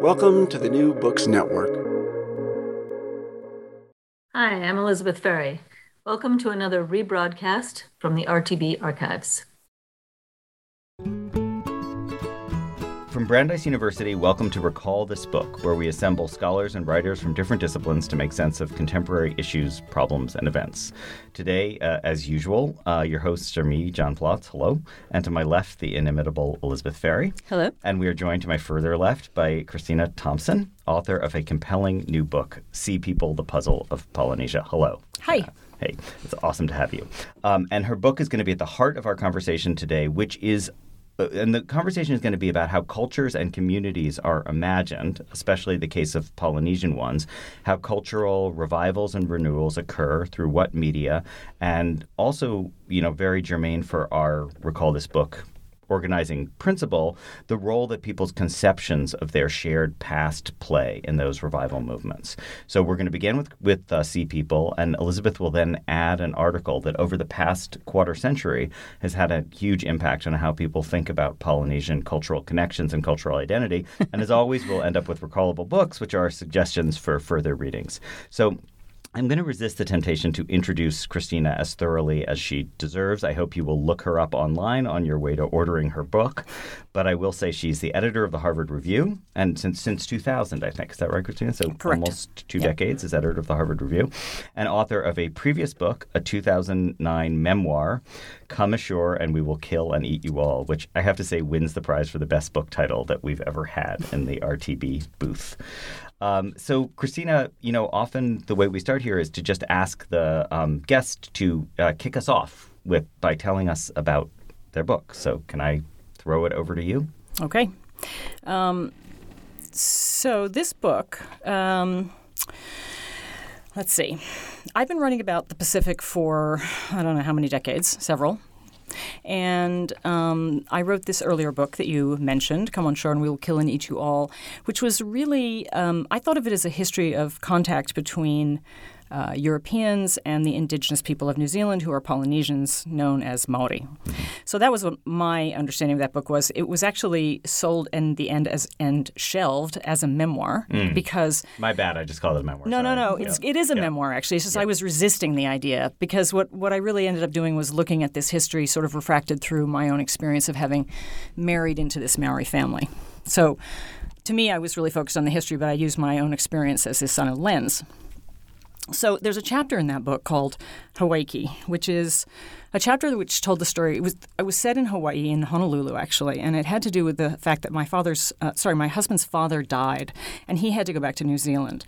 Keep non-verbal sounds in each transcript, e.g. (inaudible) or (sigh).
Welcome to the New Books Network. Hi, I'm Elizabeth Ferry. Welcome to another rebroadcast from the RTB archives. From Brandeis University, welcome to Recall This Book, where we assemble scholars and writers from different disciplines to make sense of contemporary issues, problems, and events. Today, uh, as usual, uh, your hosts are me, John Plotz, hello, and to my left, the inimitable Elizabeth Ferry. Hello. And we are joined to my further left by Christina Thompson, author of a compelling new book, Sea People, The Puzzle of Polynesia. Hello. Hi. Uh, hey, it's awesome to have you. Um, and her book is going to be at the heart of our conversation today, which is and the conversation is going to be about how cultures and communities are imagined, especially the case of Polynesian ones, how cultural revivals and renewals occur through what media, and also, you know, very germane for our recall this book organizing principle, the role that people's conceptions of their shared past play in those revival movements. So we're going to begin with with uh, Sea People, and Elizabeth will then add an article that over the past quarter century has had a huge impact on how people think about Polynesian cultural connections and cultural identity. and as always, we'll end up with recallable books, which are suggestions for further readings. So I'm going to resist the temptation to introduce Christina as thoroughly as she deserves. I hope you will look her up online on your way to ordering her book. But I will say she's the editor of the Harvard Review, and since since 2000, I think is that right, Christina? So Correct. almost two decades as editor of the Harvard Review, and author of a previous book, a 2009 memoir, "Come Ashore and We Will Kill and Eat You All," which I have to say wins the prize for the best book title that we've ever had in the RTB booth. Um, so, Christina, you know, often the way we start here is to just ask the um, guest to uh, kick us off with by telling us about their book. So, can I throw it over to you? Okay. Um, so this book, um, let's see. I've been writing about the Pacific for I don't know how many decades, several. And um, I wrote this earlier book that you mentioned, Come on Shore and We Will Kill and Eat You All, which was really, um, I thought of it as a history of contact between uh, Europeans and the indigenous people of New Zealand, who are Polynesians, known as Maori. So that was what my understanding of that book was. It was actually sold in the end as and shelved as a memoir because My bad. I just called it a memoir. no, no, sorry. no. Yeah. It's it is a Yeah. memoir actually. It's just I was resisting the idea because what what I really ended up doing was looking at this history sort of refracted through my own experience of having married into this Maori family. So to me, I was really focused on the history, but I used my own experience as this kind of lens. So there's a chapter in that book called Hawaii, which is a chapter which told the story. It was it was set in Hawaii in Honolulu actually, and it had to do with the fact that my father's uh, sorry my husband's father died, and he had to go back to New Zealand.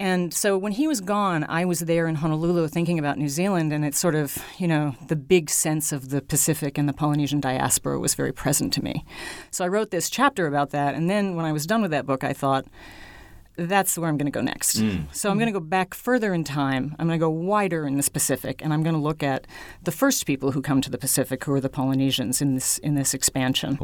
And so when he was gone, I was there in Honolulu thinking about New Zealand, and it's sort of, you know, the big sense of the Pacific and the Polynesian diaspora was very present to me. So I wrote this chapter about that, and then when I was done with that book, I thought, that's where I'm going to go next. So I'm going to go back further in time. I'm going to go wider in the Pacific, and I'm going to look at the first people who come to the Pacific, who are the Polynesians in this in this expansion.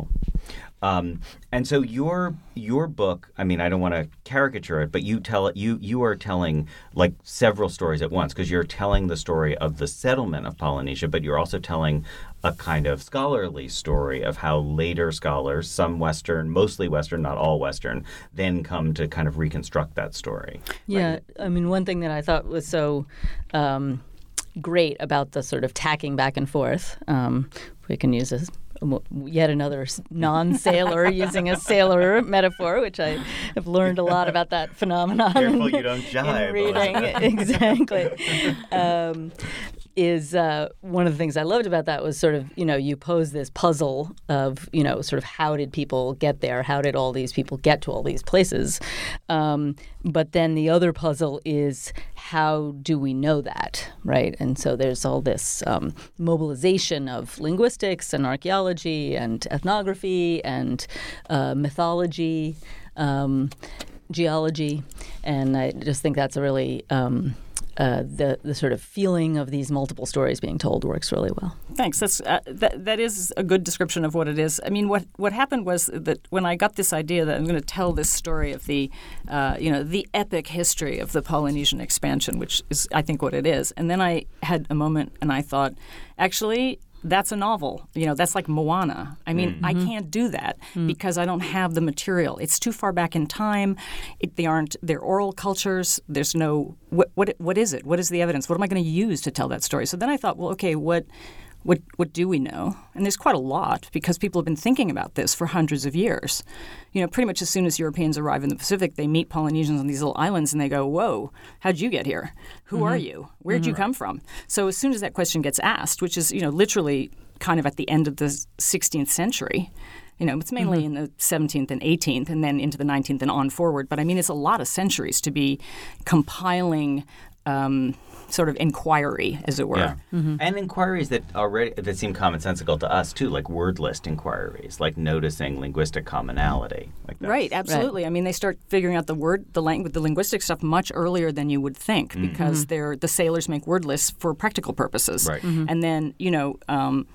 Um, and so your your book, I mean, I don't want to caricature it, but you tell it. You you are telling like several stories at once because you're telling the story of the settlement of Polynesia, but you're also telling a kind of scholarly story of how later scholars, some Western, mostly Western, not all Western, then come to kind of reconstruct that story. Yeah, I mean, one thing that I thought was so um, great about the sort of tacking back and forth, um, we can use a yet another non-sailor (laughs) using a sailor metaphor, which I have learned a lot about that phenomenon. Careful in, you don't (laughs) jive. reading (laughs) exactly. Um, is uh, one of the things I loved about that was sort of you know you pose this puzzle of you know sort of how did people get there? How did all these people get to all these places? Um, but then the other puzzle is how do we know that, right? And so there's all this um, mobilization of linguistics and archaeology and ethnography and uh, mythology. Um, geology, and I just think that's a really um, uh, the the sort of feeling of these multiple stories being told works really well. Thanks. That's uh, that that is a good description of what it is. I mean, what what happened was that when I got this idea that I'm going to tell this story of the, uh, you know, the epic history of the Polynesian expansion, which is I think what it is, and then I had a moment and I thought, actually, that's a novel. You know, that's like Moana. I mean, mm-hmm. I can't do that mm. because I don't have the material. It's too far back in time. It, they aren't. They're oral cultures. There's no. What what what is it? What is the evidence? What am I going to use to tell that story? So then I thought, well, okay, what what what do we know? And there's quite a lot because people have been thinking about this for hundreds of years. You know, pretty much as soon as Europeans arrive in the Pacific, they meet Polynesians on these little islands and they go, "Whoa, how'd you get here? Who mm-hmm. are you? Where'd mm-hmm. you come from?" So as soon as that question gets asked, which is you know literally kind of at the end of the 16th century, you know, it's mainly mm-hmm. in the 17th and 18th and then into the 19th and on forward. But I mean, it's a lot of centuries to be compiling um, sort of inquiry, as it were. Yeah. Mm-hmm. And inquiries that already that seem commonsensical to us too, like word list inquiries, like noticing linguistic commonality. Like right, absolutely. Right. I mean, they start figuring out the word, the language, the linguistic stuff much earlier than you would think, mm-hmm. because they're the sailors make word lists for practical purposes. Right. Mm-hmm. And then you know. Um,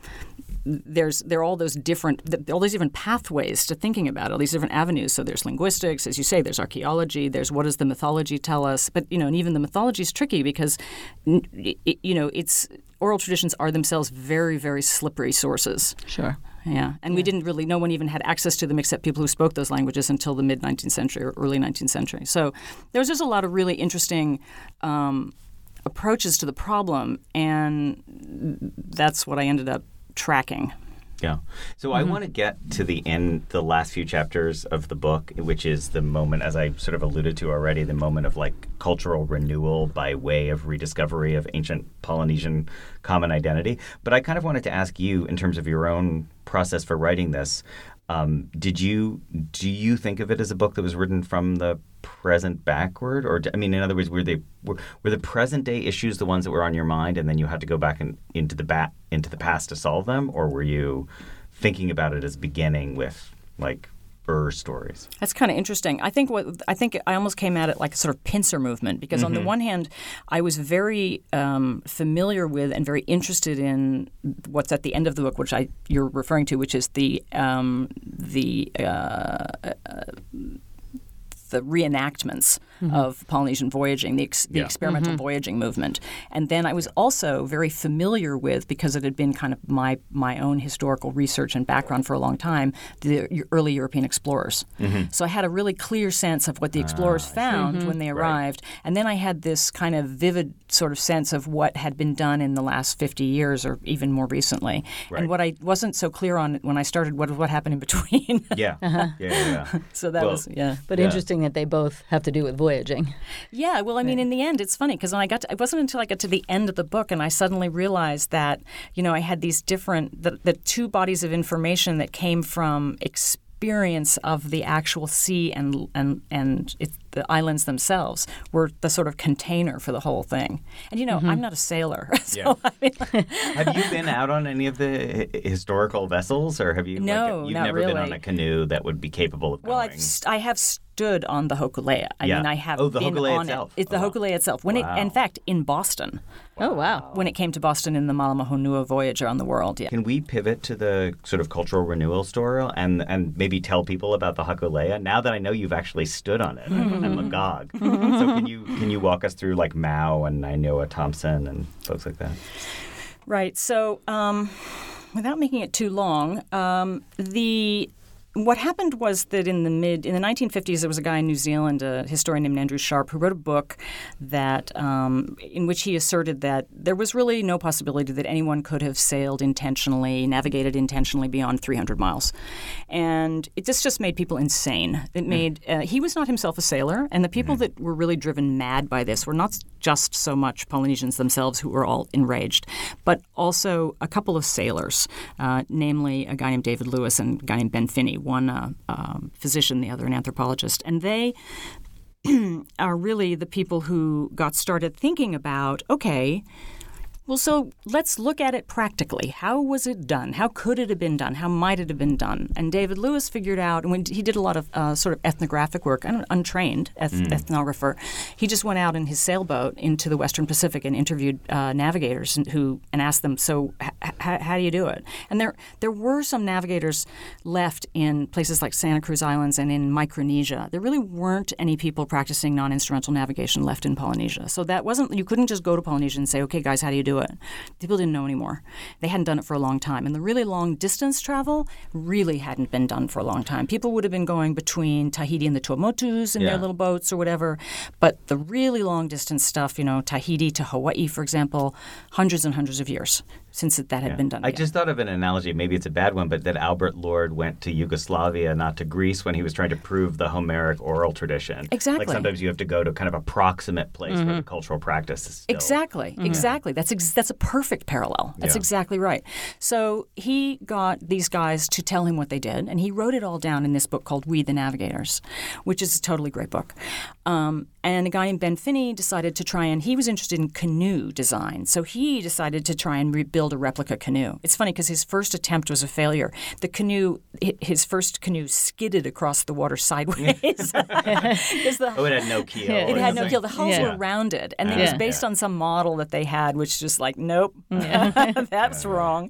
there's there are all those different all these different pathways to thinking about it, all these different avenues. So there's linguistics, as you say. There's archaeology. There's what does the mythology tell us? But you know, and even the mythology is tricky because you know it's oral traditions are themselves very very slippery sources. Sure. Yeah, and yeah. we didn't really. No one even had access to them except people who spoke those languages until the mid 19th century or early 19th century. So there was just a lot of really interesting. Um, approaches to the problem and that's what I ended up tracking. Yeah. So mm-hmm. I want to get to the end, the last few chapters of the book, which is the moment, as I sort of alluded to already, the moment of like cultural renewal by way of rediscovery of ancient Polynesian common identity. But I kind of wanted to ask you, in terms of your own process for writing this, um, did you do you think of it as a book that was written from the present backward, or I mean, in other words, were they were, were the present day issues the ones that were on your mind, and then you had to go back and into the bat into the past to solve them, or were you thinking about it as beginning with like stories. That's kind of interesting. I think what I think I almost came at it like a sort of pincer movement because mm-hmm. on the mm-hmm. one hand, I was very um, familiar with and very interested in what's at the end of the book, which I you're referring to, which is the um, the uh, uh, the reenactments mm-hmm. of Polynesian voyaging, the, ex- the yeah. experimental mm-hmm. voyaging movement. And then I was also very familiar with, because it had been kind of my, my own historical research and background for a long time, the early European explorers. Mm-hmm. So I had a really clear sense of what the explorers ah, found mm-hmm. when they arrived. Right. And then I had this kind of vivid sort of sense of what had been done in the last 50 years or even more recently. Right. And what I wasn't so clear on when I started, what, what happened in between. yeah. Uh-huh. (laughs) yeah. Yeah, yeah. so that well, was, yeah. But yeah. interesting that they both have to do with voyaging voyaging. Yeah, well, I mean, in the end, it's funny because when I got, to, it wasn't until I got to the end of the book and I suddenly realized that, you know, I had these different, the, the two bodies of information that came from experience of the actual sea and and and it, the islands themselves were the sort of container for the whole thing. And you know, mm-hmm. I'm not a sailor, (laughs) so yeah. I mean, have you been out on any of the historical vessels, or have you? No, like, you've not never really. been on a canoe that would be capable of. Well, going. I've st- I have stood on the Hokulea. I yeah. mean, I have oh, the been Hokulea on itself. it. It's the oh, Hokulea itself. When wow. it, in fact, in Boston. Oh wow! When it came to Boston in the Malama Honua voyage around the world, yeah. Can we pivot to the sort of cultural renewal story and and maybe tell people about the Hokulea now that I know you've actually stood on it? I'm, I'm agog. so can you can you walk us through like Mau and Nainoa Thompson and folks like that? Right. So. Um, without making it too long, um, the what happened was that in the mid in the 1950s there was a guy in New Zealand, a historian named Andrew Sharp, who wrote a book that um, in which he asserted that there was really no possibility that anyone could have sailed intentionally, navigated intentionally beyond 300 miles, and it just just made people insane. It made uh, he was not himself a sailor, and the people that were really driven mad by this were not just so much Polynesians themselves who were all enraged, but also a couple of sailors, uh, namely a guy named David Lewis and a guy named Ben Finney, one a um, physician, the other an anthropologist, and they (clears throat) are really the people who got started thinking about okay. Well, so let's look at it practically. How was it done? How could it have been done? How might it have been done? And David Lewis figured out, and when he did a lot of uh, sort of ethnographic work, an untrained eth- ethnographer, he just went out in his sailboat into the Western Pacific and interviewed uh, navigators and who and asked them, "So, h- h- how do you do it?" And there there were some navigators left in places like Santa Cruz Islands and in Micronesia. There really weren't any people practicing non-instrumental navigation left in Polynesia. So that wasn't you couldn't just go to Polynesia and say, "Okay, guys, how do you do it?" People didn't know anymore. They hadn't done it for a long time, and the really long distance travel really hadn't been done for a long time. People would have been going between Tahiti and the Tuamotus in Yeah. their little boats or whatever, but the really long distance stuff, you know, Tahiti to Hawaii, for example, hundreds and hundreds of years since that had been done. I again. just thought of an analogy. Maybe it's a bad one, but that Albert Lord went to Yugoslavia, not to Greece, when he was trying to prove the Homeric oral tradition. Exactly. Like sometimes you have to go to kind of a proximate place where mm-hmm. the cultural practice is still. Exactly, mm-hmm. exactly. That's ex- that's a perfect parallel. That's Yeah. exactly right. So he got these guys to tell him what they did, and he wrote it all down in this book called "We the Navigators," which is a totally great book. Um, and a guy named Ben Finney decided to try and he was interested in canoe design, so he decided to try and rebuild a replica canoe. It's funny because his first attempt was a failure. The canoe, his first canoe, skidded across the water sideways. (laughs) the Oh, it had no keel. it had no keel. The hulls Yeah. were rounded, and it was based on some model that they had, which just like, nope, (laughs) that's wrong.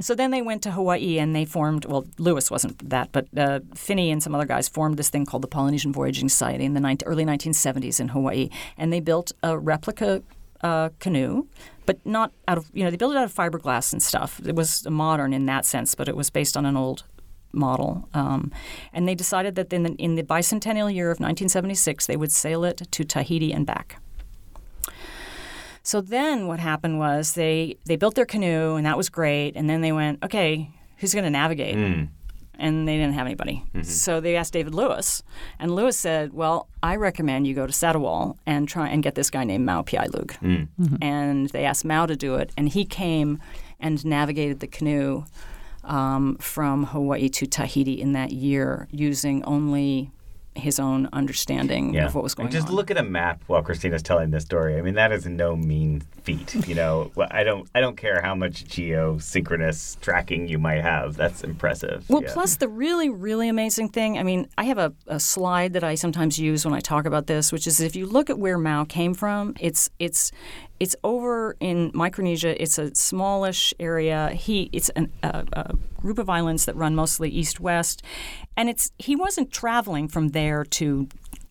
So then they went to Hawaii and they formed. Well, Lewis wasn't that, but uh, Finney and some other guys formed this thing called the Polynesian Voyaging Society in the 19, early 1970s in Hawaii, and they built a replica uh, canoe. But not out of you know they built it out of fiberglass and stuff. It was modern in that sense, but it was based on an old model. Um, and they decided that in the, in the bicentennial year of 1976, they would sail it to Tahiti and back. So then what happened was they, they built their canoe, and that was great. And then they went, okay, who's going to navigate? And they didn't have anybody. Mm-hmm. So they asked David Lewis, and Lewis said, "Well, I recommend you go to Satawal and try and get this guy named Mau Piailug." Mm. Mm-hmm. And they asked Mau to do it, and he came and navigated the canoe um, from Hawaii to Tahiti in that year using only his own understanding Yeah. of what was going and just on. look at a map while Christina's telling this story. I mean, that is no mean feat. You know, Well, I don't, I don't care how much geosynchronous tracking you might have. That's impressive. Well, Yeah. plus the really, really amazing thing. I mean, I have a, a slide that I sometimes use when I talk about this, which is if you look at where Mau came from, it's it's it's over in Micronesia. It's a smallish area. He it's an, a, a group of islands that run mostly east-west, and it's he wasn't traveling from there to.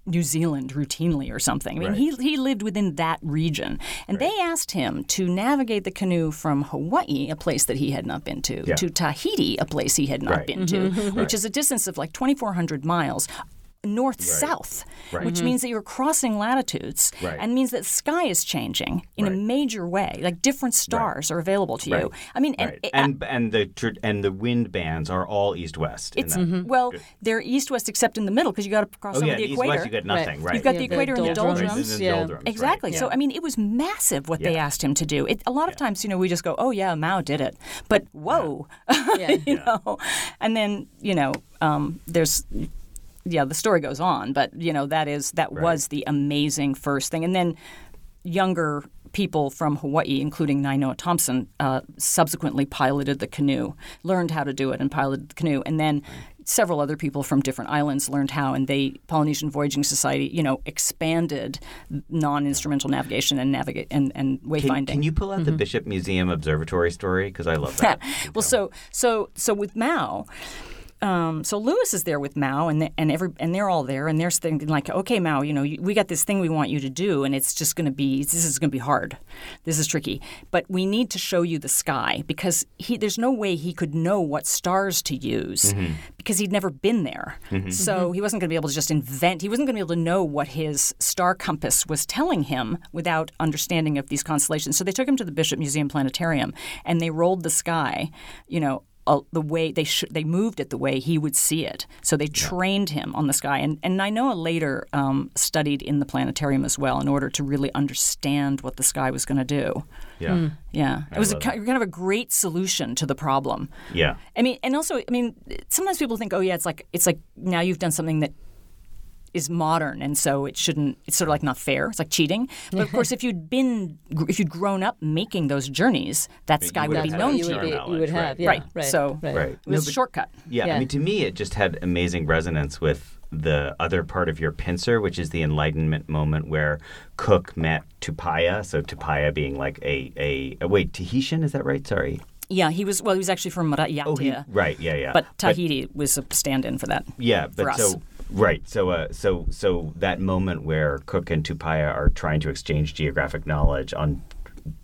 New Zealand routinely or something. I mean, he, he lived within that region. And they asked him to navigate the canoe from Hawaii, a place that he had not been to, Yeah. to Tahiti, a place he had not Right. been to, mm-hmm. which is a distance of like 2,400 miles north south, Right. which means that you're crossing latitudes Right. and means that sky is changing in a major way. Like different stars are available to you. I mean, and, Right. And and the tr- and the wind bands are all east west. it's well, they're east west except in the middle because you got to cross oh over yeah, the east equator. west you got nothing. Right. You've got Yeah, the the equator and the doldrums. Doldrums. and the Yeah. doldrums. Exactly. So I mean, it was massive what they asked him to do. It, a lot of times, you know, we just go, "Oh yeah, Mau did it," but whoa, (laughs) Yeah. you know. And then you know, um, there's yeah, the story goes on, but you know that is that was the amazing first thing, and then younger people from Hawaii, including Nainoa Thompson, uh, subsequently piloted the canoe, learned how to do it, and piloted the canoe, and then. Several other people from different islands learned how, and they Polynesian Voyaging Society, you know, expanded non-instrumental navigation and navigate and, and wayfinding. can you pull out the Bishop Museum Observatory story? Because I love that. well, so so so with Mau, um, so Lewis is there with Mau, and they, and every and they're all there, and they're thinking like, okay, Mau, you know, you, we got this thing we want you to do, and it's just going to be this is going to be hard, this is tricky, but we need to show you the sky because he there's no way he could know what stars to use mm-hmm. because he'd never been there, mm-hmm. so mm-hmm. he wasn't going to be able to just invent. He wasn't going to be able to know what his star compass was telling him without understanding of these constellations. So they took him to the Bishop Museum Planetarium, and they rolled the sky, you know uh, the way they sh- they moved it the way he would see it. So they trained him on the sky, and and Nainoa later um, studied in the planetarium as well in order to really understand what the sky was going to do. Yeah. Yeah, it was a, love kind of a great solution to the problem. Yeah. I mean, and also, I mean, sometimes people think, oh yeah, it's like it's like now you've done something that is modern, and so it shouldn't. It's sort of like not fair. It's like cheating. But of course, if you'd been, if you'd grown up making those journeys, that You sky would would have be known to you you. would, be, you would have, right. yeah, Right. right. So- right. Right. It was No, a shortcut. Yeah, I mean, to me, it just had amazing resonance with the other part of your pincer, which is the Enlightenment moment where Cook met Tupaia. So Tupaia being like a a, a wait Tahitian, is that right? Sorry. Yeah, he was. Well, he was actually from Raiatea, Oh, he, right. Yeah, yeah. but Tahiti was a stand-in for that. Yeah, but for us. so right, so uh, so so that moment where Cook and Tupaia are trying to exchange geographic knowledge on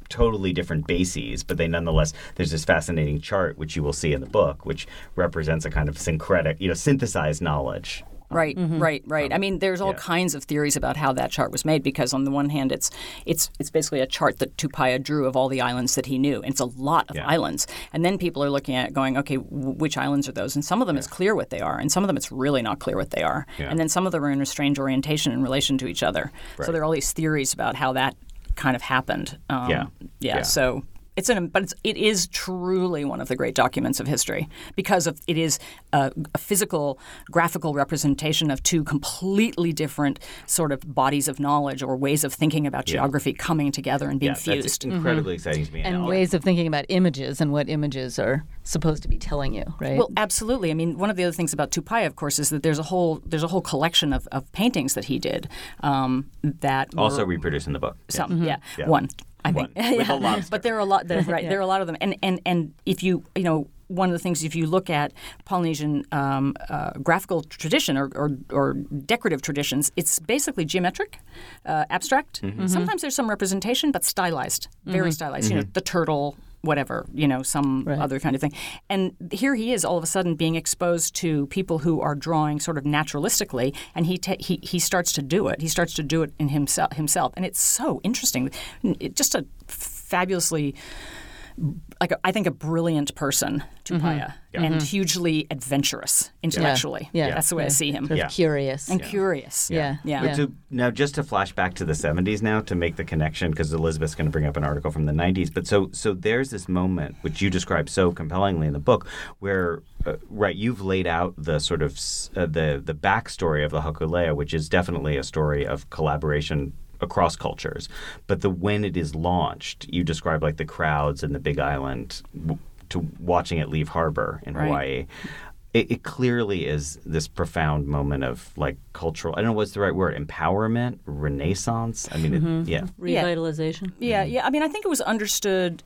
totally different bases, but they nonetheless there's this fascinating chart which you will see in the book, which represents a kind of syncretic, you know, synthesized knowledge. Right, right, right. I mean, there's all yeah. kinds of theories about how that chart was made because on the one hand, it's it's it's basically a chart that Tupaia drew of all the islands that he knew, and it's a lot of Yeah. islands. And then people are looking at it going, okay, w- which islands are those? And some of them it's clear what they are, and some of them it's really not clear what they are. Yeah. And then some of them are in a strange orientation in relation to each other. So there are all these theories about how that kind of happened. Um, Yeah. yeah. Yeah. So. It's an, but it's, it is truly one of the great documents of history because of it is a, a physical, graphical representation of two completely different sort of bodies of knowledge or ways of thinking about geography coming together and being yeah, fused. that's incredibly exciting to me. And all- ways of thinking about images and what images are supposed to be telling you, right? Well, absolutely. I mean, one of the other things about Tupaia, of course, is that there's a whole there's a whole collection of, of paintings that he did um, that also were, reproduced in the book. Yeah. some, yeah, Yeah. one. I One. (laughs) think, With a lobster. but there are a lot. There, (laughs) right, there are a lot of them, and and and if you you know. One of the things, if you look at Polynesian um, uh, graphical tradition or, or, or decorative traditions, it's basically geometric, uh, abstract. Mm-hmm. Sometimes there's some representation, but stylized, very stylized. You know, Mm-hmm. the turtle, whatever, you know, some other kind of thing. And here he is, all of a sudden, being exposed to people who are drawing sort of naturalistically, and he ta- he he starts to do it. He starts to do it in himself himself, and it's so interesting. It, just a fabulously like a, I think a brilliant person, Tupaia, and hugely adventurous intellectually. Yeah. that's the way I see him. Sort of Yeah. curious. And curious. yeah. Yeah. But to, now, just to flash back to the 70s now to make the connection, because Elizabeth's going to bring up an article from the 90s. But so, so there's this moment which you describe so compellingly in the book, where uh, right you've laid out the sort of uh, the the backstory of the Hokulea, which is definitely a story of collaboration across cultures. But the when it is launched, you describe like the crowds in the Big Island w- to watching it leave harbor in Right. Hawaii it, it clearly is this profound moment of like cultural. I don't know what's the right word. Empowerment, renaissance. I mean, it, mm-hmm. yeah, Revitalization. Yeah, yeah. I mean, I think it was understood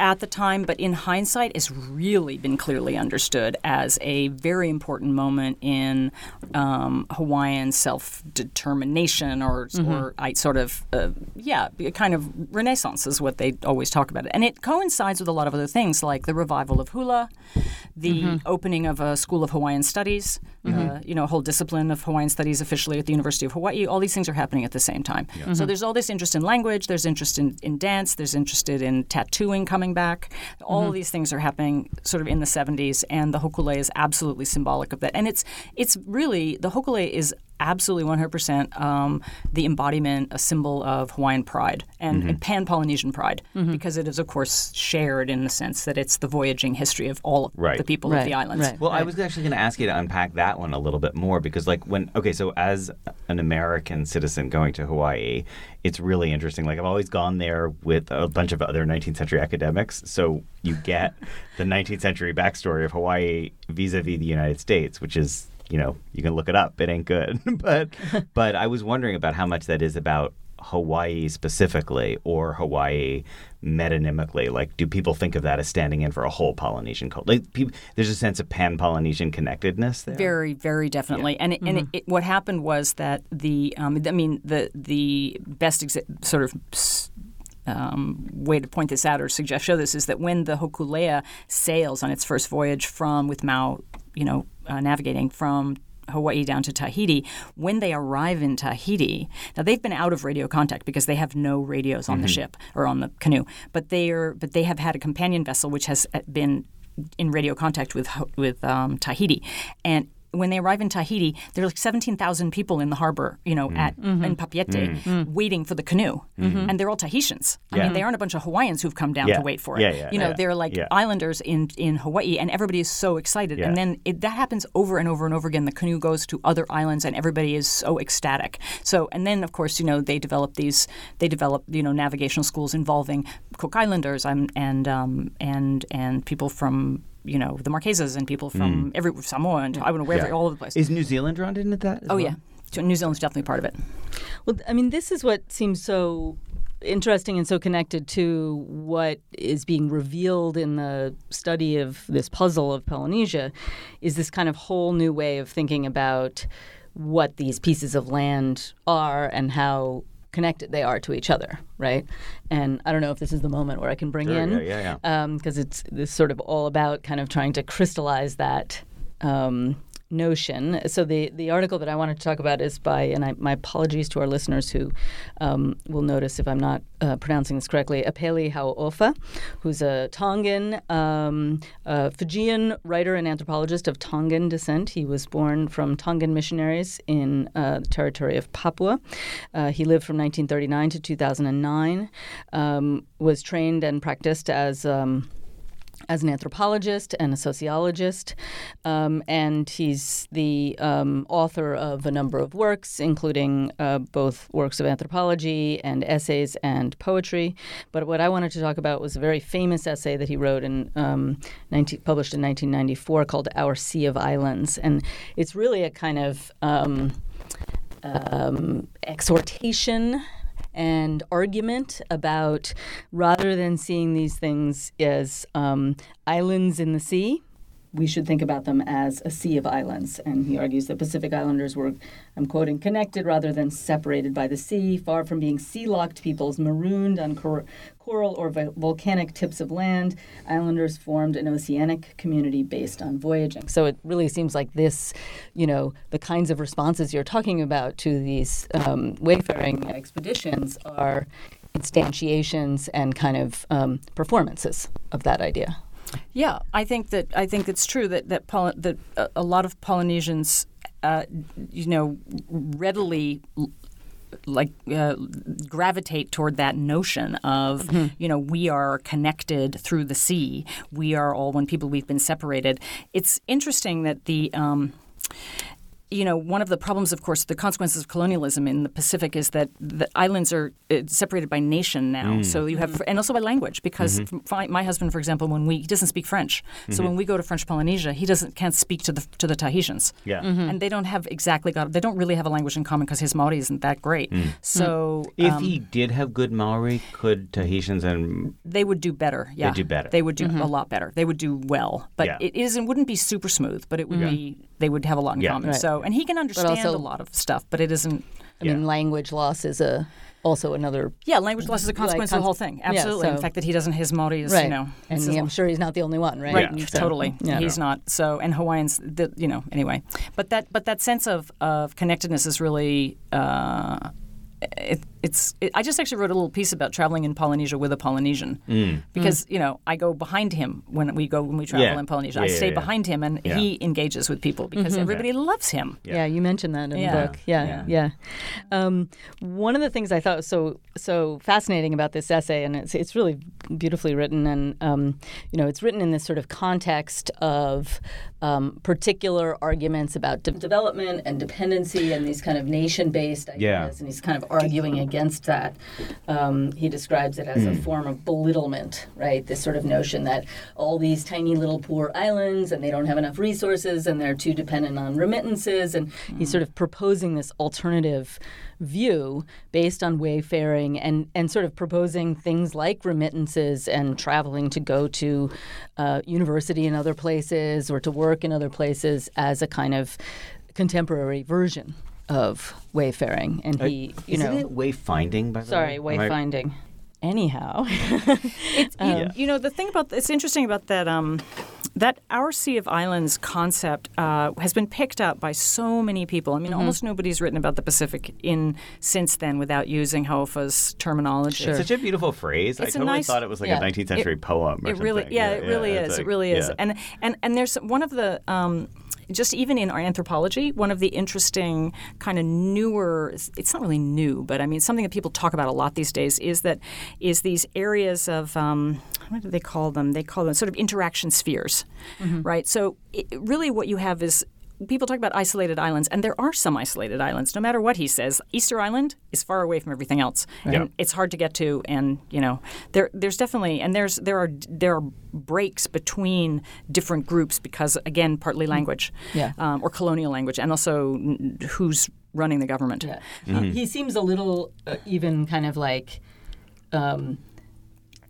at the time, but in hindsight, it's really been clearly understood as a very important moment in um, Hawaiian self-determination, or, or I sort of, uh, yeah, a kind of renaissance is what they always talk about it, and it coincides with a lot of other things like the revival of hula, the opening of a school of Hawaiian studies, uh, you know, a whole discipline of Hawaiian studies officially at the University of Hawaii. All these things are happening at the same time. So there's all this interest in language, there's interest in, in dance, there's interested in tattooing coming back. All of these things are happening sort of in the 70s, and the Hokulea is absolutely symbolic of that. And it's it's really the Hokulea is absolutely 100% um, the embodiment, a symbol of Hawaiian pride and, and pan Polynesian pride, because it is, of course, shared in the sense that it's the voyaging history of all of Right. the people of the islands. right. Well, I was actually going to ask you to unpack that one a little bit more because, like, when okay, so as an American citizen going to Hawaii, it's really interesting. Like, I've always gone there with a bunch of other 19th century academics, so you get the 19th century backstory of Hawaii vis-a-vis the United States, which is you know you can look it up. It ain't good, (laughs) but (laughs) but I was wondering about how much that is about Hawaii specifically or Hawaii metonymically? Like, do people think of that as standing in for a whole Polynesian culture? Like, people, there's a sense of pan Polynesian connectedness there. Very, very definitely. And it, and it, it, what happened was that the um, I mean the the best exa- sort of. s- Um, way to point this out or suggest show this is that when the Hokulea sails on its first voyage from with Mau, you know, uh, navigating from Hawaii down to Tahiti, when they arrive in Tahiti, now they've been out of radio contact because they have no radios on the ship or on the canoe, but they are but they have had a companion vessel which has uh, been in radio contact with with um, Tahiti, and when they arrive in Tahiti, there are like seventeen thousand people in the harbor, you know, mm. at mm-hmm. in Papeete, mm. mm. waiting for the canoe, mm-hmm. and they're all Tahitians. I mean, they aren't a bunch of Hawaiians who've come down Yeah. to wait for it. Yeah, yeah, you know, yeah. they're like Yeah. islanders in in Hawaii, and everybody is so excited. Yeah. And then it, that happens over and over and over again. The canoe goes to other islands, and everybody is so ecstatic. So, and then of course, you know, they develop these they develop you know navigational schools involving Cook Islanders and and um, and and people from you know the Marquesas and people from every Samoa and I don't know wherever Mm. Yeah. all over the place. Is New Zealand drawn into that? as oh well? yeah, So New Zealand's definitely part of it. Well, I mean, this is what seems so interesting and so connected to what is being revealed in the study of this puzzle of Polynesia is this kind of whole new way of thinking about what these pieces of land are and how connected they are to each other, right? And I don't know if this is the moment where I can bring Sure, in yeah, yeah, yeah. because it's this sort of all about kind of trying to crystallize that um, notion. So the the article that I wanted to talk about is by, and I, my apologies to our listeners who um, will notice if I'm not uh, pronouncing this correctly, Apeli Hau'ofa, who's a Tongan, um, a Fijian writer and anthropologist of Tongan descent. He was born from Tongan missionaries in uh, the territory of Papua. Uh, he lived from 1939 to 2009. Um, was trained and practiced as um, as an anthropologist and a sociologist, um, and he's the um, author of a number of works, including uh, both works of anthropology and essays and poetry. But what I wanted to talk about was a very famous essay that he wrote in um, 19, published in 1994 called "Our Sea of Islands," and it's really a kind of um, um, exhortation and argument about rather than seeing these things as um, islands in the sea, we should think about them as a sea of islands. And he argues that Pacific Islanders were, I'm quoting, connected rather than separated by the sea, far from being sea locked peoples marooned on cor- coral or vol- volcanic tips of land. Islanders formed an oceanic community based on voyaging. So it really seems like this, you know, the kinds of responses you're talking about to these um, wayfaring expeditions are instantiations and kind of um, performances of that idea. Yeah, I think that I think it's true that that Poly- that a, lot of Polynesians, uh, you know, readily like uh, gravitate toward that notion of you know we are connected through the sea. We are all one people. We've been separated. It's interesting that the. Um, you know, one of the problems, of course, the consequences of colonialism in the Pacific is that the islands are uh, separated by nation now. Mm. So you have, mm-hmm. and also by language, because mm-hmm. my, my husband, for example, when we he doesn't speak French, so mm-hmm. when we go to French Polynesia, he doesn't can't speak to the to the Tahitians. Yeah. and they don't have exactly got they don't really have a language in common because his Maori isn't that great. Mm. So mm. If um, he did have good Maori, could Tahitians and they would do better. Yeah, they do better. They would do a lot better. They would do well, but Yeah. it isn't. Wouldn't be super smooth, but it would be. They would have a lot in Yeah. common. Right. So, and he can understand also- a lot of stuff, but it isn't. I mean, language loss is a also another Yeah, language loss is a consequence of the whole thing. yeah, Absolutely. In so- fact, that he doesn't. His Maori is, right. you know, and it's his- I'm sure he's not the only one, right? Right, Yeah. So- totally. yeah. He's not. So, and Hawaiians, the, you know, anyway. But that, but that sense of, of connectedness is really. Uh, it, it's. It, I just actually wrote a little piece about traveling in Polynesia with a Polynesian because you know I go behind him when we go when we travel Yeah. in Polynesia. Yeah, I stay yeah. behind him and Yeah. he engages with people because everybody loves him. Yeah. you mentioned that in Yeah. the book. Yeah, yeah. Um, one of the things I thought was so so fascinating about this essay, and it's it's really beautifully written, and um, you know, it's written in this sort of context of um, particular arguments about de- development and dependency and these kind of nation-based ideas, Yeah. and he's kind of arguing against that. Um, he describes it as Hmm. a form of belittlement, right? This sort of notion that all these tiny little poor islands and they don't have enough resources and they're too dependent on remittances, and he's sort of proposing this alternative view based on wayfaring and, and sort of proposing things like remittances and traveling to go to uh, university in other places or to work in other places as a kind of contemporary version of wayfaring. And he, you Isn't know, it wayfinding? By the sorry, way, Am I- wayfinding. Anyhow, (laughs) It's, you, you know, the thing about it's interesting about that um, that our Sea of Islands concept uh, has been picked up by so many people. I mean, Mm-hmm. almost nobody's written about the Pacific in since then without using Hau'ofa's terminology. Sure. It's such a beautiful phrase. It's I totally nice- thought it was like yeah. a 19th century poem. Or It really, something. yeah, it really it's is. like- it really is. yeah. And and and there's one of the. Um, just even in our anthropology, one of the interesting kind of newer, it's not really new, but I mean something that people talk about a lot these days is that is these areas of um, what do they call them? They call them sort of interaction spheres, right? So it, really, what you have is people talk about isolated islands, and there are some isolated islands. No matter what he says, Easter Island is far away from everything else, Yeah. and it's hard to get to. And you know, there there's definitely and there's there are there are breaks between different groups because again, partly language, Yeah. um, or colonial language, and also who's running the government. Yeah. He, he seems a little uh, even kind of like um,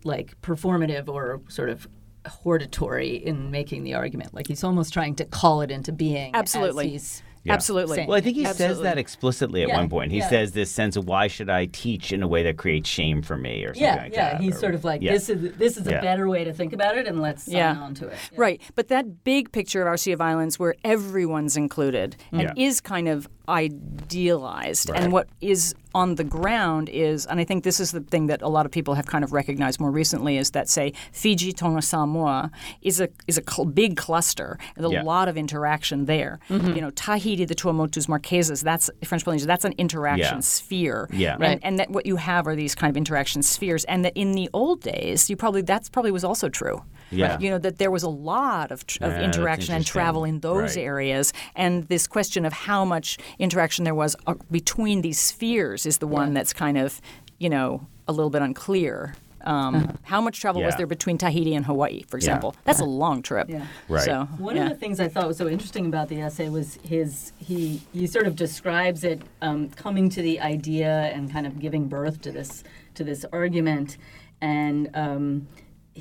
like performative or sort of hortatory in making the argument. Like he's almost trying to call it into being. as Absolutely. he's Yeah. Absolutely. saying. Well, I think he says that explicitly at Yeah, one point. He yeah. says this sense of why should I teach in a way that creates shame for me or something yeah, like yeah. that. He's or- sort of like yeah. this is this is a better way to think about it, and let's sign Yeah. on to it. Yeah. Right. But that big picture of our Sea of Islands where everyone's included and Yeah. is kind of idealized. Right. And what is on the ground is, and I think this is the thing that a lot of people have kind of recognized more recently, is that, say, Fiji, Tonga, Samoa is a, is a cl- big cluster. There's Yeah. a lot of interaction there. Mm-hmm. You know, Tahiti, the Tuamotus, Marquesas, that's French Polynesia. that's an interaction Yeah. sphere. Yeah. And, Right. and that what you have are these kind of interaction spheres. And that in the old days, you probably, that's probably was also true. Yeah. You know, that there was a lot of, tr- of Yeah, that's interaction and travel in those Right. areas. And this question of how much interaction there was uh, between these spheres is the one that's kind of, you know, a little bit unclear. Um, How much travel was there between Tahiti and Hawaii, for example? That's a long trip. Yeah. Right. So, One yeah. of the things I thought was so interesting about the essay was his he he sort of describes it um, coming to the idea and kind of giving birth to this to this argument, and um,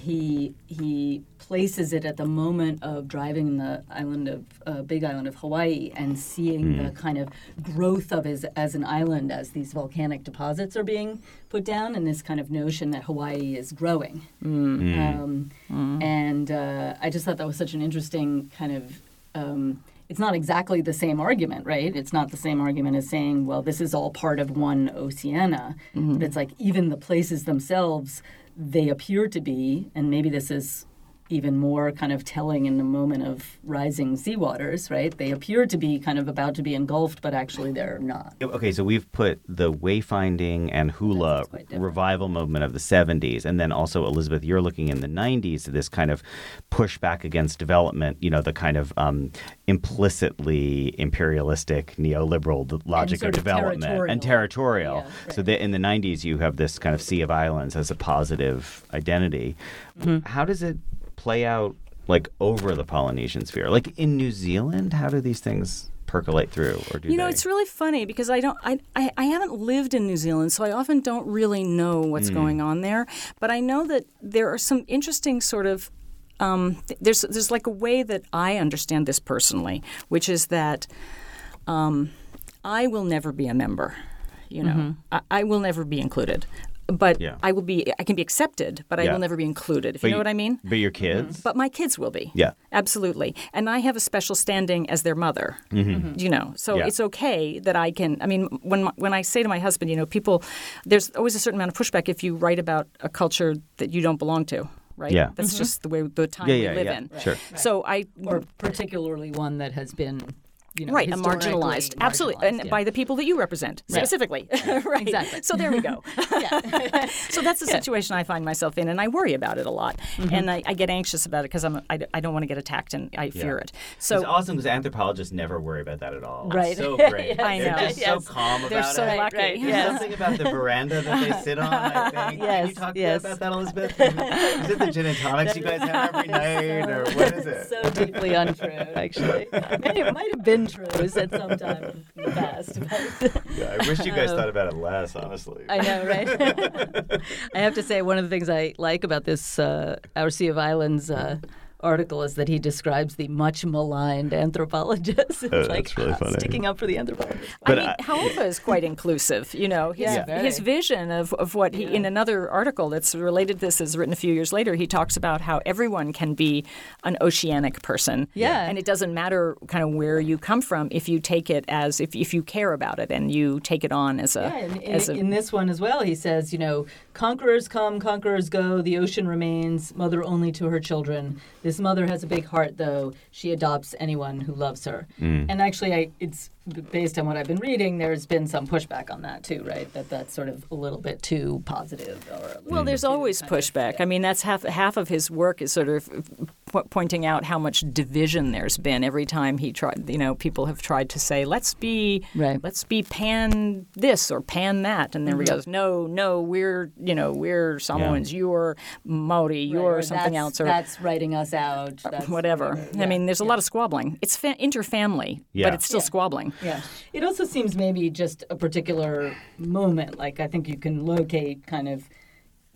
he he places it at the moment of driving the island of uh, Big Island of Hawaii and seeing the kind of growth of his as an island as these volcanic deposits are being put down, and this kind of notion that Hawaii is growing. Um, And uh, I just thought that was such an interesting kind of. Um, it's not exactly the same argument, right? It's not the same argument as saying, well, this is all part of one Oceania. But it's like even the places themselves, they appear to be, and maybe this is even more kind of telling in the moment of rising seawaters, right? They appear to be kind of about to be engulfed, but actually they're not. Okay, so we've put the wayfinding and hula That's quite different. revival movement of the 70s, and then also, Elizabeth, you're looking in the 90s, to this kind of pushback against development, you know, the kind of um, implicitly imperialistic neoliberal logic of of development territorial. and territorial. Yeah, right. So in the 90s, you have this kind of Sea of Islands as a positive identity. Mm-hmm. How does it play out, like, over the Polynesian sphere? Like in New Zealand, how do these things percolate through, or do You know, they? it's really funny because I don't, I, I, I haven't lived in New Zealand, so I often don't really know what's going on there. But I know that there are some interesting sort of. Um, there's there's like a way that I understand this personally, which is that um, I will never be a member. You know, I, I will never be included. But Yeah. I will be. I can be accepted, but I Yeah. will never be included. If But you know what I mean. But your kids? But my kids will be. Yeah. Absolutely. And I have a special standing as their mother. You know, so Mm-hmm. Yeah. it's okay that I can. I mean, when when I say to my husband, you know, people, there's always a certain amount of pushback if you write about a culture that you don't belong to. Right. Yeah. That's just the way the time Yeah, we live yeah. in. Sure. So I. Or particularly one that has been you know, right, a historically marginalized, absolutely, marginalized, and yeah. by the people that you represent specifically. (laughs) right. Exactly. So there we go. (laughs) Yeah. (laughs) So that's the situation I find myself in, and I worry about it a lot, Mm-hmm. and I, I get anxious about it because I'm I, I don't want to get attacked, and I fear it. So it's awesome because anthropologists never worry about that at all. Right. It's so great. Yes, I They're know. just so yes. calm about They're so it. lucky. right, There's yes. something about the veranda that they sit on, I think. Can Yes, you talk yes. about that, Elizabeth? Is it the gin and tonics you guys have every night, or what is it? so deeply untrue, actually. It might have been true at some time in the past. But Yeah, I wish you guys thought about it less, honestly. I know, right? (laughs) I have to say, one of the things I like about this uh, Our Sea of Islands uh, article is that he describes the much maligned anthropologist. (laughs) It's like really ah, funny. sticking up for the anthropologist. I mean, Hau'ofa is quite inclusive. You know, his, Yeah, his vision of, of what he, in another article that's related to this, is written a few years later, he talks about how everyone can be an oceanic person. Yeah. And it doesn't matter kind of where you come from if you take it as, if, if you care about it and you take it on as a. Yeah, and in, as a in this one as well, he says, you know, conquerors come, conquerors go, the ocean remains, mother only to her children. This mother has a big heart, though. She adopts anyone who loves her. Mm. And actually, I, it's based on what I've been reading, there's been some pushback on that, too, right? That that's sort of a little bit too positive. Or Well, there's always kind of- pushback. I mean, that's half half of his work is sort of po- pointing out how much division there's been every time he tried. You know, people have tried to say, "Let's be, Right. let's be pan this or pan that," and then Mm-hmm. he goes, "No, no, we're you know we're Samoans, you're Maori, Right, you're or something else, or that's writing us out. That's whatever." Yeah, I mean, there's a lot of squabbling. It's fa- interfamily, Yeah. but it's still squabbling. Yeah. It also seems maybe just a particular moment. Like, I think you can locate kind of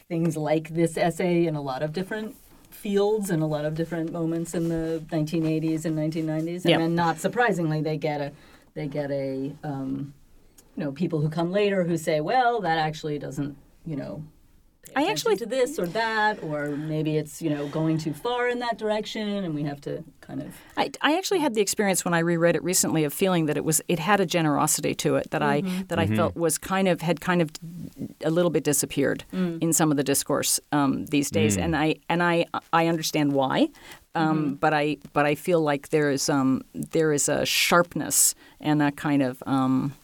things like this essay in a lot of different fields and a lot of different moments in the 1980s and 1990s. And then, not surprisingly, they get a, they get a, um, you know, people who come later who say, well, that actually doesn't, you know, I actually to this or that, or maybe it's you know going too far in that direction, and we have to kind of I, I actually had the experience when I reread it recently of feeling that it was it had a generosity to it that I that I felt was kind of had kind of a little bit disappeared in some of the discourse um, these days, and I and I I understand why, um, but I but I feel like there is um, there is a sharpness and a kind of um,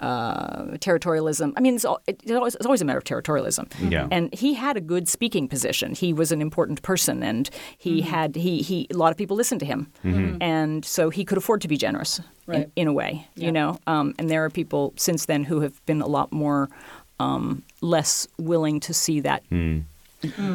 uh, territorialism. I mean, it's, all, it, it's, always, it's always a matter of territorialism. Yeah. And he had a good speaking position. He was an important person, and he Mm-hmm. had he he a lot of people listened to him, and so he could afford to be generous Right. in, in a way, Yeah. you know. Um, and there are people since then who have been a lot more um, less willing to see that Hmm.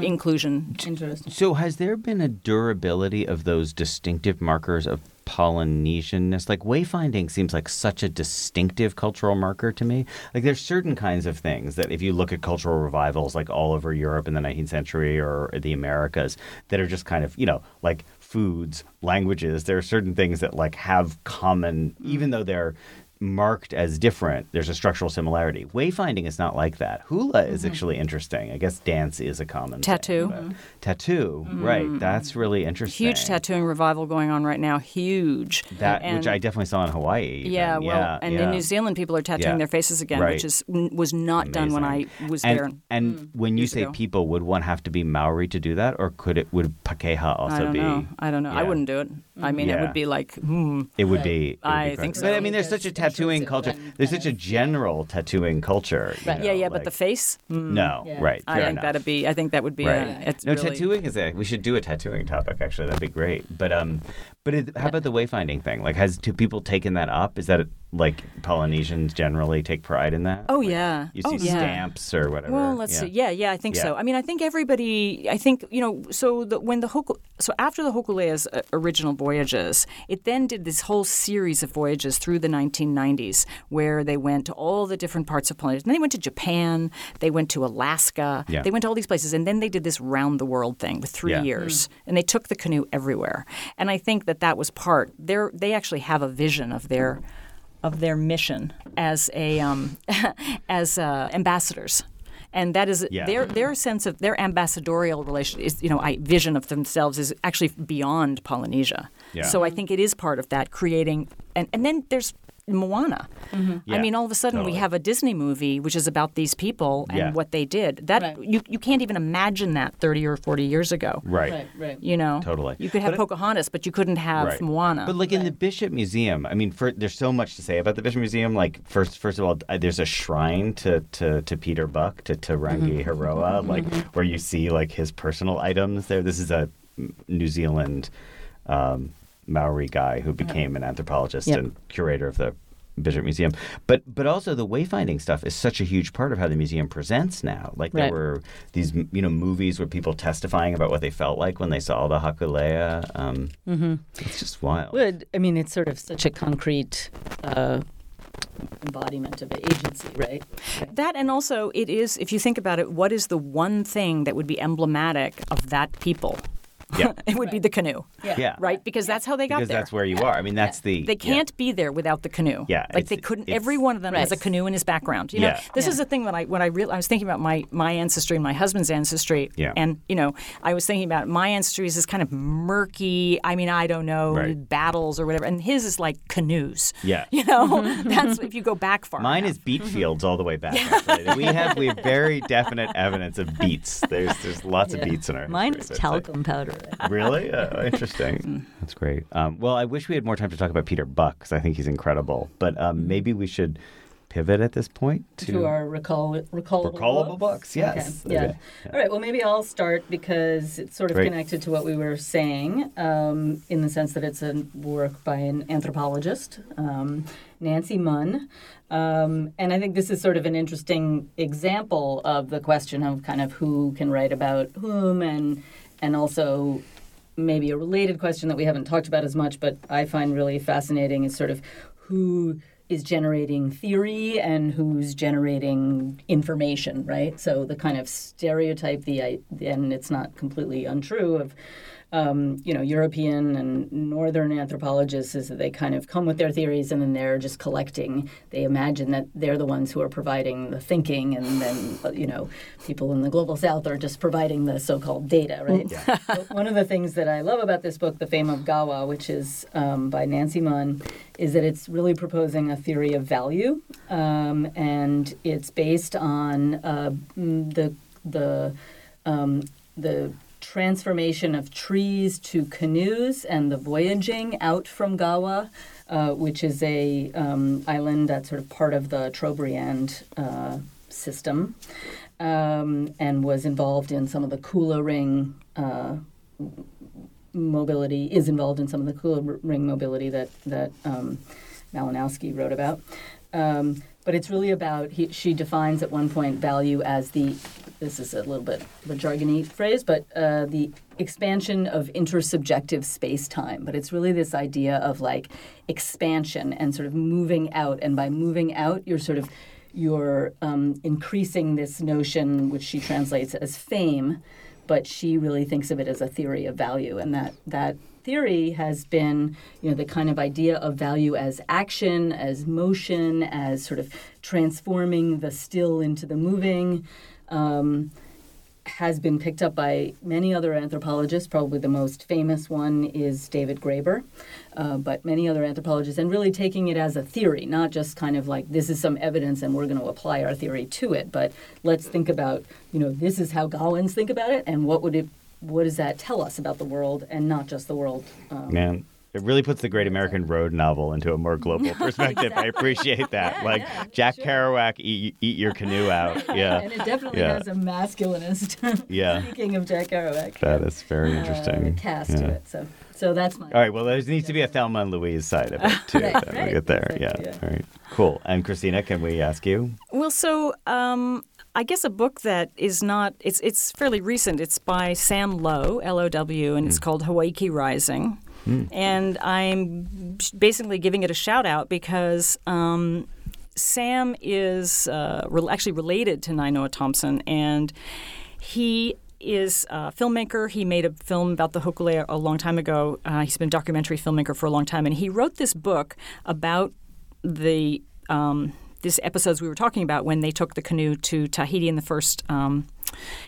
inclusion. interesting. So, has there been a durability of those distinctive markers of Polynesianness? Like, wayfinding seems like such a distinctive cultural marker to me. Like, there's certain kinds of things that, if you look at cultural revivals, like all over Europe in the 19th century or the Americas, that are just kind of, you know, like foods, languages. There are certain things that, like, have common, even though they're marked as different, there's a structural similarity. Wayfinding is not like that. Hula is mm-hmm. actually interesting. I guess dance is a common thing, Tattoo. but- mm-hmm. tattoo, mm-hmm. right? That's really interesting. Huge tattooing revival going on right now. Huge. That And- which I definitely saw in Hawaii. Yeah, well, yeah, and yeah. in New Zealand, people are tattooing Yeah. their faces again, Right. which is was not done when I was and, there. And mm, when you say ago. people, would one have to be Maori to do that, or could it would Pakeha also I don't be? know. I don't know. I wouldn't do it. I mean, it would be like, hmm. It would be. it would I be think so. But I mean, there's such a tattooing culture. There's such a general tattooing culture. Right. know, yeah, yeah, but the face. Hmm. No, Yeah. right. I think enough. that'd be. I think that would be. Right. A, it's no, really, tattooing is a. We should do a tattooing topic. Actually, that'd be great. But um, but it, how about the wayfinding thing? Like, has two people taken that up? Is that like Polynesians generally take pride in that? Oh Like, yeah. You oh, yeah. stamps or whatever. Well, let's yeah. see. Yeah, yeah, I think Yeah. so. I mean, I think everybody. I think you know. So the, when the Hoku, so after the Hokulea's uh, original voyages, it then did this whole series of voyages through the 1990s, where they went to all the different parts of Polynesia. And they went to Japan. They went to Alaska. Yeah. They went to all these places, and then they did this round the world thing with three Yeah. years, and they took the canoe everywhere. And I think that that was part. They they actually have a vision of their of their mission as a um, (laughs) as uh, ambassadors. And that is Yeah. their their sense of their ambassadorial relation is you know I, vision of themselves is actually beyond Polynesia. Yeah. So I think it is part of that creating and, and then there's Moana. Yeah, I mean, all of a sudden totally. we have a Disney movie which is about these people and Yeah. what they did. That Right. you you can't even imagine that 30 or 40 years ago. Right. Right, right. You know, Totally. You could have But it- Pocahontas, but you couldn't have Right. Moana. But like in the Bishop Museum, I mean, for, there's so much to say about the Bishop Museum. Like first, first of all, uh, there's a shrine to, to, to Peter Buck to Te Rangi Hiroa, like where you see like his personal items there. This is a New Zealand um, Maori guy who became an anthropologist Yep. and curator of the Bishop Museum. But but also the wayfinding stuff is such a huge part of how the museum presents now. Like there were these you know movies where people testifying about what they felt like when they saw the Hokulea. Um, It's just wild. Would I mean it's sort of such a concrete uh, embodiment of agency, right? That and also it is if you think about it, what is the one thing that would be emblematic of that people? Yeah. (laughs) it would be the canoe. Yeah. Right? Because that's how they got there. Because there. that's where you are. I mean, that's the. They can't be there without the canoe. Yeah, like they couldn't. Every one of them has a canoe in his background. You know, Yeah. this Yeah. is the thing when I when I real I was thinking about my my ancestry and my husband's ancestry. Yeah. and you know, I was thinking about my ancestry is this kind of murky. I mean, I don't know Right. battles or whatever, and his is like canoes. Yeah. (laughs) you know, (laughs) that's if you go back far. Mine enough. is beet mm-hmm. fields all the way back. actually. We have we have very definite evidence of beets. There's there's lots of beets in our. Mine history, is so it's like- talcum powder. Really uh, interesting. (laughs) That's great. Um, well, I wish we had more time to talk about Peter Buck because I think he's incredible. But um, maybe we should pivot at this point to, to our recall recallable, Recallable books, yes. Okay. Yeah. Okay. All right. Well, maybe I'll start because it's sort of Great. connected to what we were saying, um, in the sense that it's a work by an anthropologist, um, Nancy Munn. Um, and I think this is sort of an interesting example of the question of kind of who can write about whom, and and also maybe a related question that we haven't talked about as much, but I find really fascinating is sort of who is generating theory and who's generating information, right? So the kind of stereotype, the and it's not completely untrue of. Um, you know, European and Northern anthropologists is that they kind of come with their theories and then they're just collecting. They imagine that they're the ones who are providing the thinking, and then uh, you know, people in the global South are just providing the so-called data, right? (laughs) But one of the things that I love about this book, The Fame of Gawa, which is um, by Nancy Munn, is that it's really proposing a theory of value, um, and it's based on uh, the the um, the transformation of trees to canoes and the voyaging out from Gawa, uh, which is a um, island that's sort of part of the Trobriand uh, system, um, and was involved in some of the Kula Ring uh, mobility. Is involved in some of the Kula Ring mobility that that um, Malinowski wrote about. Um, but it's really about he, she defines at one point value as the this is a little bit of a jargony phrase, but uh, the expansion of intersubjective space time. But it's really this idea of like expansion and sort of moving out, and by moving out, you're sort of you're um, increasing this notion, which she translates as fame, but she really thinks of it as a theory of value, and that that theory has been, you know, the kind of idea of value as action, as motion, as sort of transforming the still into the moving. Um, has been picked up by many other anthropologists. Probably the most famous one is David Graeber, uh, but many other anthropologists, and really taking it as a theory, not just kind of like this is some evidence and we're going to apply our theory to it, but let's think about, you know, this is how Gawans think about it, and what would it, what does that tell us about the world, and not just the world. Um, Man, it really puts the Great American Road novel into a more global (laughs) perspective. I appreciate that. like Jack Kerouac, eat, eat your canoe out. (laughs) Yeah, and it definitely Yeah. has a masculinist. (laughs) Yeah. Speaking of Jack Kerouac, that is very interesting. uh, cast Yeah. to it. So, so that's my. All right. Well, there needs to be a Thelma and Louise side of it too. Right, then we right, get there. exactly, yeah. yeah. All right. Cool. And Christina, can we ask you? Well, so um, I guess a book that is not it's it's fairly recent. It's by Sam Low, L O W, and it's called Hawaiki Rising. And I'm basically giving it a shout out because um, Sam is uh, re- actually related to Nainoa Thompson, and he is a filmmaker. He made a film about the Hokulea a long time ago. Uh, he's been a documentary filmmaker for a long time, and he wrote this book about the um, episodes we were talking about when they took the canoe to Tahiti in the first um,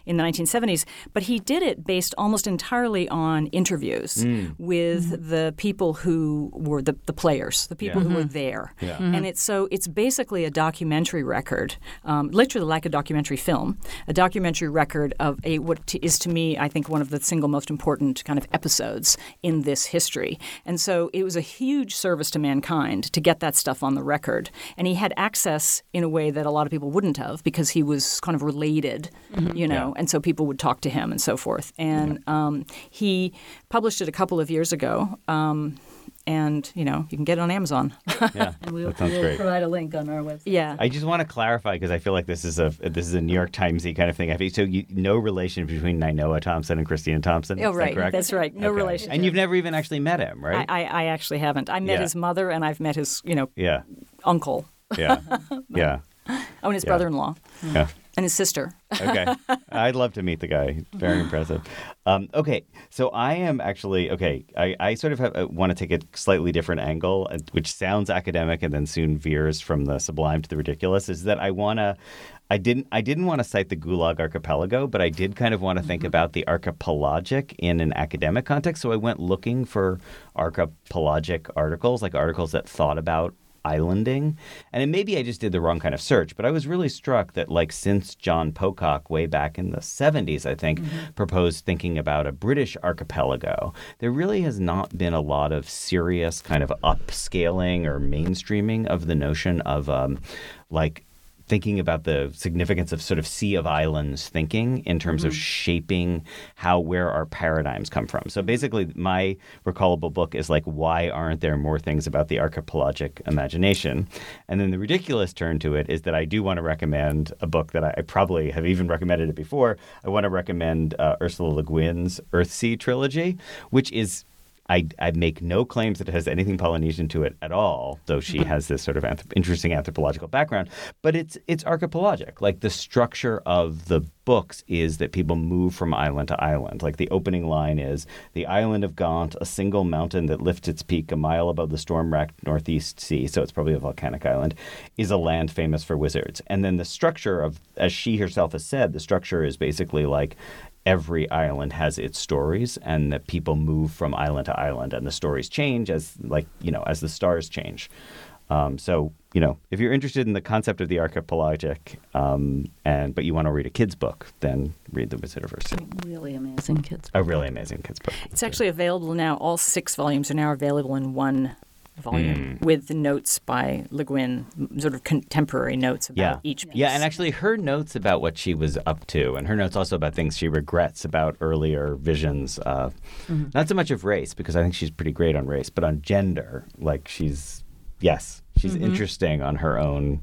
in the 1970s. But he did it based almost entirely on interviews hmm. with the people who were the, the players, the people who were mm-hmm. there. Mm-hmm. And it's so it's basically a documentary record, um, literally like a documentary film, a documentary record of a what t- is to me, I think, one of the single most important kind of episodes in this history. And so it was a huge service to mankind to get that stuff on the record. And he had access in a way that a lot of people wouldn't have because he was kind of related, mm-hmm. You know, and so people would talk to him and so forth. And um, he published it a couple of years ago. Um, and you know you can get it on Amazon. Yeah, (laughs) And we'll, that sounds we'll great. provide a link on our website. yeah, I just want to clarify because I feel like this is a this is a New York Timesy kind of thing. I think so. You, no relation between Nainoa Thompson and Christina Thompson. Oh, is that right. correct? That's right. No Okay. relationship. And you've never even actually met him, right? I, I, I actually haven't. I met Yeah. his mother and I've met his you know yeah, uncle. yeah, (laughs) yeah, Oh, and his Yeah. brother-in-law yeah. And his sister. okay. (laughs) I'd love to meet the guy. Very impressive. Um, okay, so I am actually okay. I, I sort of have, uh, want to take a slightly different angle, uh, which sounds academic and then soon veers from the sublime to the ridiculous. Is that I want to. I didn't. I didn't want to cite the Gulag Archipelago, but I did kind of want to think about the archipelagic in an academic context. So I went looking for archipelagic articles, like articles that thought about islanding. And it, maybe I just did the wrong kind of search, but I was really struck that, like, since John Pocock, way back in the 70s, I think, proposed thinking about a British archipelago, there really has not been a lot of serious kind of upscaling or mainstreaming of the notion of, um, like, thinking about the significance of sort of sea of islands thinking in terms of shaping how where our paradigms come from. So basically, my recallable book is like, why aren't there more things about the archipelagic imagination? And then the ridiculous turn to it is that I do want to recommend a book that I, I probably have even recommended it before. I want to recommend uh, Ursula Le Guin's Earthsea trilogy, which is I, I make no claims that it has anything Polynesian to it at all, though she mm-hmm. has this sort of anthrop- interesting anthropological background. But it's it's archipelagic. Like the structure of the books is that people move from island to island. Like the opening line is the island of Gont, a single mountain that lifts its peak a mile above the storm-racked northeast sea, so it's probably a volcanic island, is a land famous for wizards. And then the structure of, as she herself has said, the structure is basically like every island has its stories and that people move from island to island and the stories change as like you know as the stars change um, so you know if you're interested in the concept of the archipelagic um, and but you want to read a kid's book then read the wizard of Earthsea. Really amazing kids. a really amazing kid's book It's actually available now. All six volumes are now available in one volume Hmm. with the notes by Le Guin, sort of contemporary notes about yeah each piece. yeah and actually her notes about what she was up to and her notes also about things she regrets about earlier visions uh, not so much of race because i think she's pretty great on race but on gender like she's yes she's interesting on her own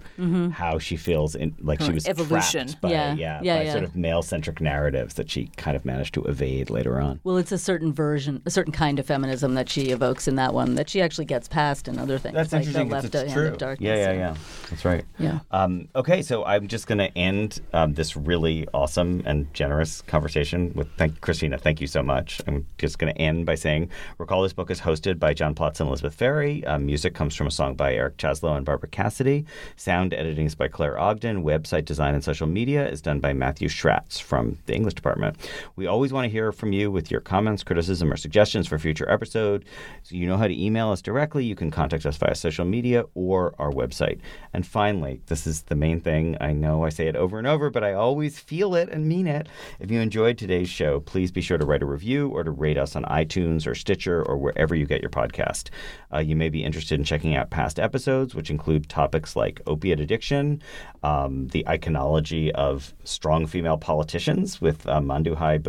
how she feels in like she was evolution. trapped by, Yeah. yeah, Yeah, by yeah. sort of male-centric narratives that she kind of managed to evade later on Well, it's a certain version, a certain kind of feminism that she evokes in that one that she actually gets past in other things. That's like interesting. The left it's hand true. of darkness. yeah, yeah, yeah. That's right. Yeah. Um, okay, so I'm just going to end um, this really awesome and generous conversation with thank Christina. Thank you so much. I'm just going to end by saying, recall this book is hosted by John Plotz and Elizabeth Ferry. Um, music comes from a song by Eric Chasalow and Barbara Cassidy. Sound editing is by Claire Ogden. Website design and social media is done by Matthew Schratz from the English department. We always want to hear from you with your comments, criticism, or suggestions for future episode. So you know how to email us directly. You can contact us via social media or our website. And finally, this is the main thing. I know I say it over and over, but I always feel it and mean it. If you enjoyed today's show, please be sure to write a review or to rate us on iTunes or Stitcher or wherever you get your podcast. Uh, you may be interested in checking out past episodes, which include topics like opiate addiction, um, the iconology of strong female politicians with uh, Manduhai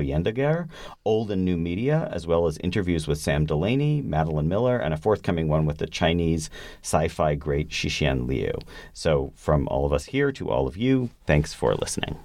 old and new media, as well as interviews with Sam Delany, Madeline Miller, and a forthcoming one with the Chinese sci fi great Cixin Liu. So, from all of us here to all of you, thanks for listening.